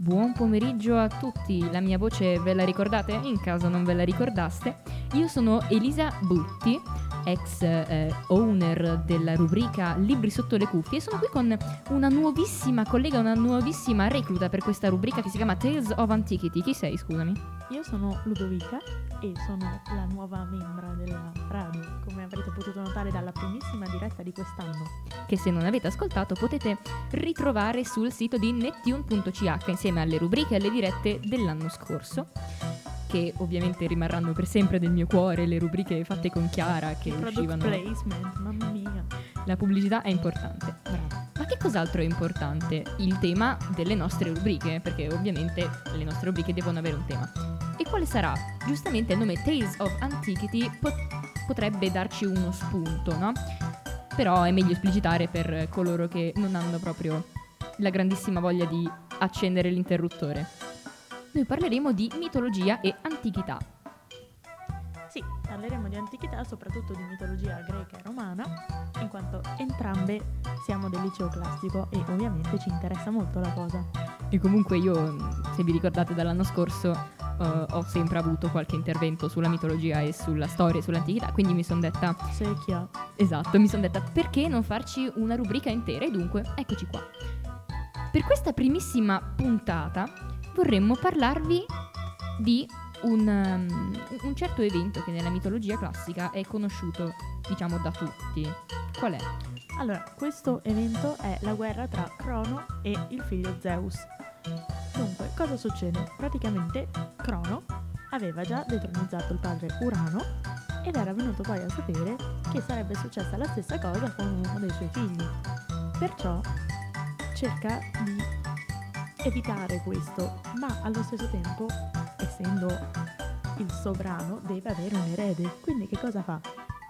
Buon pomeriggio a tutti, la mia voce ve la ricordate? In caso non ve la ricordaste, io sono Elisa Butti, ex eh, owner della rubrica Libri sotto le cuffie e sono qui con una nuovissima collega, una nuovissima recluta per questa rubrica che si chiama Tales of Antiquity. Chi sei, scusami? Io sono Ludovica e sono la nuova membra della radio, come avrete potuto notare dalla primissima diretta di quest'anno. Che se non avete ascoltato potete ritrovare sul sito di nettune.ch insieme alle rubriche e alle dirette dell'anno scorso che ovviamente rimarranno per sempre nel mio cuore, le rubriche fatte con Chiara che Il uscivano. placement, mamma mia. La pubblicità è importante. Brava. Ma che cos'altro è importante? Il tema delle nostre rubriche, perché ovviamente le nostre rubriche devono avere un tema. E quale sarà? Giustamente il nome Tales of Antiquity po- potrebbe darci uno spunto, no? Però è meglio esplicitare per coloro che non hanno proprio la grandissima voglia di accendere l'interruttore. Noi parleremo di mitologia e antichità. Sì, parleremo di antichità, soprattutto di mitologia greca e romana, in quanto entrambe siamo del liceo classico e ovviamente ci interessa molto la cosa. E comunque io, se vi ricordate dall'anno scorso, eh, ho sempre avuto qualche intervento sulla mitologia e sulla storia e sull'antichità, quindi mi sono detta, Secchia. esatto, mi sono detta perché non farci una rubrica intera e dunque eccoci qua. Per questa primissima puntata vorremmo parlarvi di un, um, un certo evento che nella mitologia classica è conosciuto, diciamo, da tutti. Qual è? Allora, questo evento è la guerra tra Crono e il figlio Zeus. Dunque, cosa succede? Praticamente Crono aveva già detronizzato il padre Urano ed era venuto poi a sapere che sarebbe successa la stessa cosa con uno dei suoi figli. Perciò cerca di evitare questo, ma allo stesso tempo, essendo il sovrano, deve avere un erede. Quindi che cosa fa?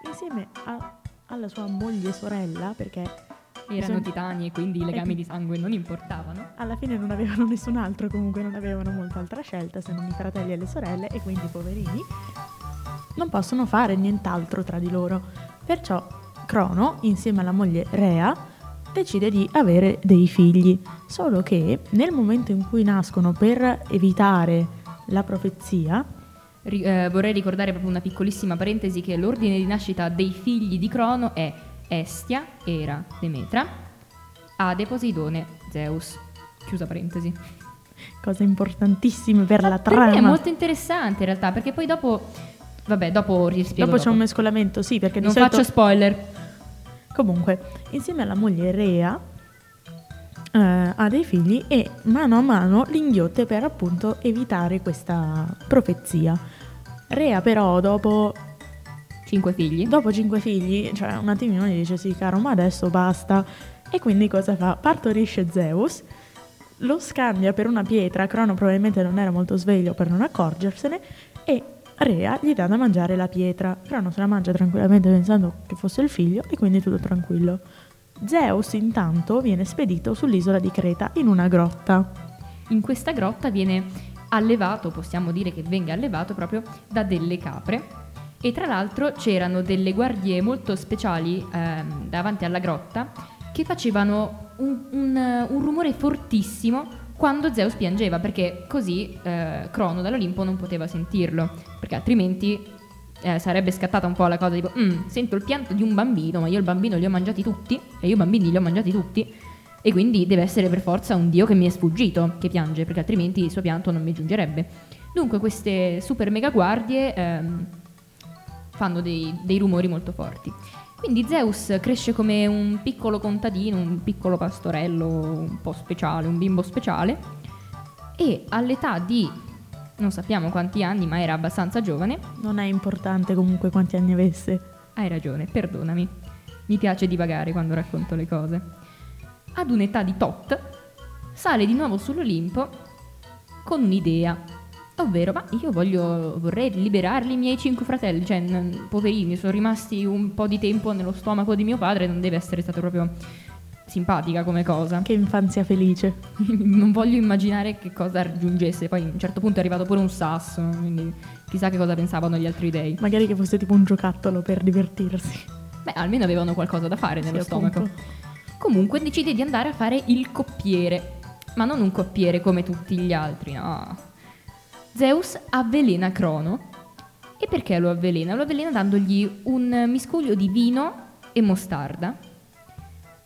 Insieme a- alla sua moglie sorella, perché Erano Bisogna- titani e quindi i legami Eh, di sangue non importavano. alla fine non avevano nessun altro, comunque non avevano molta altra scelta se non i fratelli e le sorelle e quindi poverini non possono fare nient'altro tra di loro. Perciò Crono, insieme alla moglie Rea, decide di avere dei figli, solo che nel momento in cui nascono per evitare la profezia, eh, vorrei ricordare proprio una piccolissima parentesi che l'ordine di nascita dei figli di Crono è Estia, Era, Demetra, Ade, Poseidone, Zeus. Chiusa parentesi. cose importantissime per la Per me è trama. molto interessante in realtà, perché poi dopo... Vabbè, dopo rispiego Dopo c'è un mescolamento, sì, perché Non di solito... faccio spoiler. Comunque, insieme alla moglie Rea eh, ha dei figli e mano a mano li inghiotte per appunto evitare questa profezia. Rea però dopo, Cinque figli. dopo cinque figli, cioè un attimino gli dice sì caro ma adesso basta e quindi cosa fa? Partorisce Zeus, lo scambia per una pietra, Crono probabilmente non era molto sveglio per non accorgersene e Rea gli dà da mangiare la pietra. Crono se la mangia tranquillamente pensando che fosse il figlio e quindi tutto tranquillo. Zeus intanto viene spedito sull'isola di Creta in una grotta. In questa grotta viene allevato, possiamo dire che venga allevato proprio da delle capre. E tra l'altro c'erano delle guardie molto speciali ehm, davanti alla grotta che facevano un, un- un rumore fortissimo quando Zeus piangeva, perché così eh, Crono dall'Olimpo non poteva sentirlo, perché altrimenti eh, sarebbe scattata un po' la cosa tipo "Mm, sento il pianto di un bambino, ma io il bambino li ho mangiati tutti e io i bambini li ho mangiati tutti e quindi deve essere per forza un dio che mi è sfuggito, che piange, perché altrimenti il suo pianto non mi giungerebbe. Dunque queste super mega guardie ehm, fanno dei, dei rumori molto forti. Quindi Zeus cresce come un piccolo contadino, un piccolo pastorello un po' speciale, un bimbo speciale, e all'età di non sappiamo quanti anni, ma era abbastanza giovane, Non è importante comunque quanti anni avesse. hai ragione, perdonami. Mi piace divagare quando racconto le cose. Ad un'età di tot, sale di nuovo sull'Olimpo con un'idea. Ovvero, ma io voglio, vorrei liberarli i miei cinque fratelli, cioè, n- poverini, sono rimasti un po' di tempo nello stomaco di mio padre, non deve essere stato proprio simpatica come cosa. Che infanzia felice. non voglio immaginare che cosa raggiungesse, poi a un certo punto è arrivato pure un sasso, quindi chissà che cosa pensavano gli altri dei. Magari che fosse tipo un giocattolo per divertirsi. Beh, almeno avevano qualcosa da fare nello Sì, stomaco. appunto. Comunque decide di andare a fare il coppiere. ma non un coppiere come tutti gli altri, no. Zeus avvelena Crono. E perché lo avvelena? Lo avvelena dandogli un miscuglio di vino e mostarda.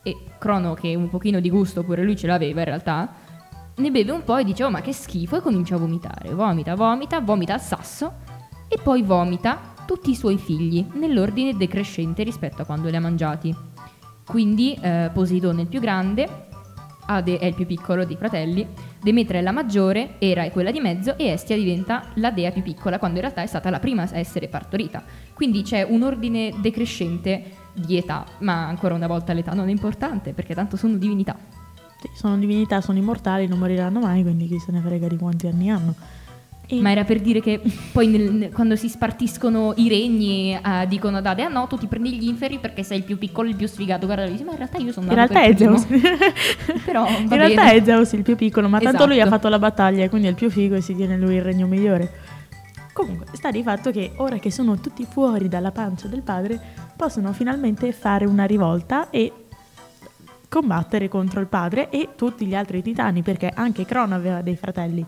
E Crono, che un pochino di gusto pure lui ce l'aveva in realtà, ne beve un po' e dice oh ma che schifo e comincia a vomitare. Vomita, vomita, vomita al sasso e poi vomita tutti i suoi figli nell'ordine decrescente rispetto a quando li ha mangiati. Quindi eh, Poseidone è il più grande, Ade è il più piccolo dei fratelli, Demetra è la maggiore, Era è quella di mezzo e Estia diventa la dea più piccola quando in realtà è stata la prima a essere partorita. Quindi c'è un ordine decrescente di età, ma ancora una volta l'età non è importante perché tanto sono divinità. Sì, sono divinità, sono immortali, non moriranno mai, quindi chi se ne frega di quanti anni hanno. E Ma era per dire che poi nel, quando si spartiscono i regni eh, dicono ad Ade, ah no, tu ti prendi gli inferi perché sei il più piccolo, il più sfigato. Guarda, dice, ma in realtà io sono In realtà è Zeus. Però, in bene. realtà è Zeus il più piccolo, ma esatto. tanto lui ha esatto. fatto la battaglia, quindi è il più figo e si tiene lui il regno migliore. Comunque, sta di fatto che ora che sono tutti fuori dalla pancia del padre, possono finalmente fare una rivolta e combattere contro il padre e tutti gli altri titani, perché anche Crono aveva dei fratelli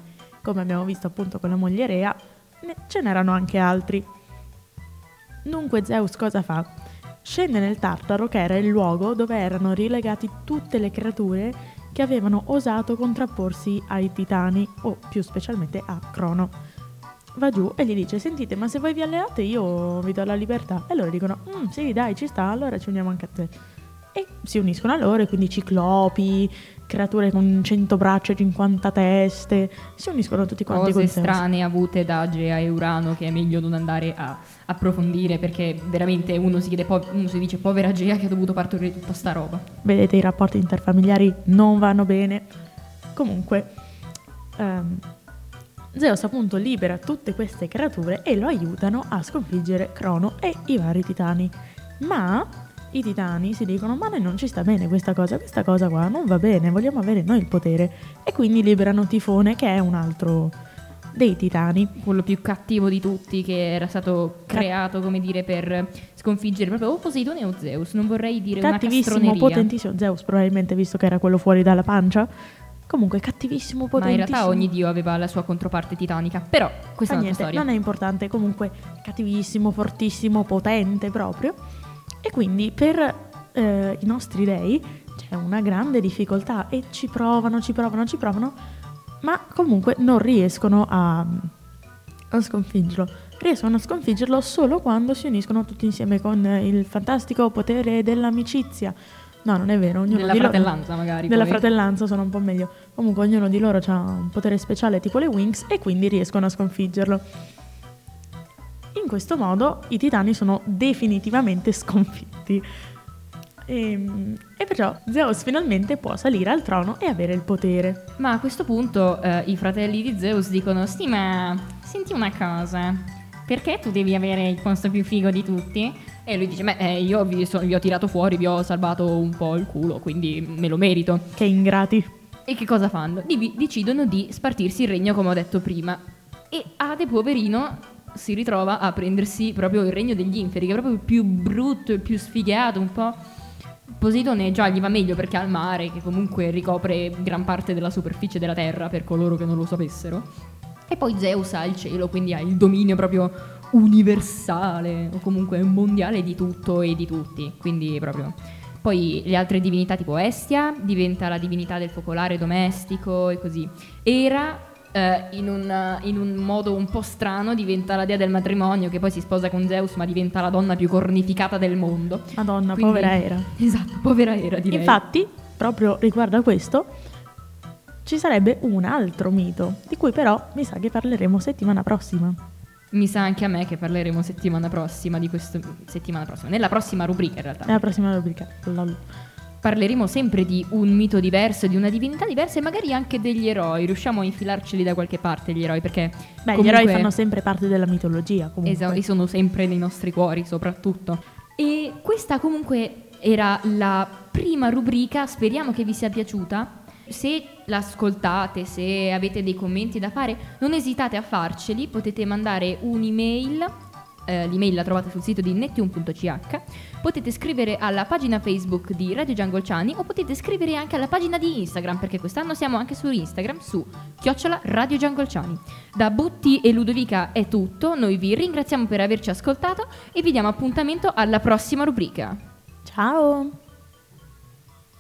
come abbiamo visto appunto con la moglie Rea, ce n'erano anche altri. Dunque Zeus cosa fa? Scende nel Tartaro, che era il luogo dove erano rilegati tutte le creature che avevano osato contrapporsi ai titani, o più specialmente a Crono. Va giù e gli dice: Sentite, ma se voi vi alleate, io vi do la libertà. E loro dicono: mm, Sì, dai, ci sta, allora ci uniamo anche a te. E si uniscono a loro, e quindi ciclopi, creature con 100 braccia e 50 teste, si uniscono tutti quanti Cose strane avute da Gea e Urano che è meglio non andare a approfondire perché veramente uno si, chiede, uno si dice povera Gea che ha dovuto partorire tutta sta roba. Vedete i rapporti interfamiliari non vanno bene. Comunque, um, Zeus appunto libera tutte queste creature e lo aiutano a sconfiggere Crono e i vari titani. Ma i titani si dicono ma noi non ci sta bene questa cosa, questa cosa qua non va bene, vogliamo avere noi il potere e quindi liberano Tifone che è un altro dei titani. Quello più cattivo di tutti che era stato creato come dire per sconfiggere proprio o Poseidone o Zeus, non vorrei dire Cattivissimo, una castroneria. potentissimo, Zeus probabilmente visto che era quello fuori dalla pancia. Comunque cattivissimo, potentissimo. Ma in realtà ogni dio aveva la sua controparte titanica. Però questa Fa è un'altra storia. Non è importante, comunque cattivissimo, fortissimo, potente proprio. E quindi per eh, i nostri dei c'è una grande difficoltà e ci provano, ci provano, ci provano, ma comunque non riescono a, a sconfiggerlo. Riescono a sconfiggerlo solo quando si uniscono tutti insieme con il fantastico potere dell'amicizia. No, non è vero. Ognuno della di fratellanza, loro, magari. Della poi. fratellanza sono un po' meglio. Comunque, ognuno di loro ha un potere speciale tipo le Wings e quindi riescono a sconfiggerlo. In questo modo i titani sono definitivamente sconfitti. E, ehm, e, perciò Zeus finalmente può salire al trono e avere il potere. Ma a questo punto eh, i fratelli di Zeus dicono: Sì, ma senti una cosa, perché tu devi avere il posto più figo di tutti? E lui dice: Beh, eh, io vi, so, vi ho tirato fuori, vi ho salvato un po' il culo, quindi me lo merito. Che ingrati. E che cosa fanno? Di- decidono di spartirsi il regno, come ho detto prima. E Ade, poverino, si ritrova a prendersi proprio il regno degli inferi, che è proprio il più brutto, il più sfigato, un po'. Poseidone già gli va meglio perché ha il mare, che comunque ricopre gran parte della superficie della terra, per coloro che non lo sapessero. E poi Zeus ha il cielo, quindi ha il dominio proprio universale, o comunque mondiale di tutto e di tutti. Quindi proprio. Poi le altre divinità tipo Estia diventa la divinità del focolare domestico e così. Era eh, in, un, in, un, modo un po' strano diventa la dea del matrimonio che poi si sposa con Zeus ma diventa la donna più cornificata del mondo. Madonna, Quindi, povera Era. Esatto, povera Era direi. Infatti, proprio riguardo a questo, ci sarebbe un altro mito, di cui però mi sa che parleremo settimana prossima. Mi sa anche a me che parleremo settimana prossima di questo settimana prossima, nella prossima rubrica in realtà. Nella prossima rubrica. Lol parleremo sempre di un mito diverso, di una divinità diversa e magari anche degli eroi. Riusciamo a infilarceli da qualche parte gli eroi perché... Beh, comunque... gli eroi fanno sempre parte della mitologia comunque. Esatto, sono sempre nei nostri cuori soprattutto. E questa comunque era la prima rubrica, speriamo che vi sia piaciuta. Se l'ascoltate, se avete dei commenti da fare, non esitate a farceli, potete mandare un'email eh, l'email la trovate sul sito di nettune.ch, potete scrivere alla pagina Facebook di Radio Giangolciani o potete scrivere anche alla pagina di Instagram, perché quest'anno siamo anche su Instagram, su chiocciola Radio Giangolciani. Da Butti e Ludovica è tutto, noi vi ringraziamo per averci ascoltato e vi diamo appuntamento alla prossima rubrica. Ciao!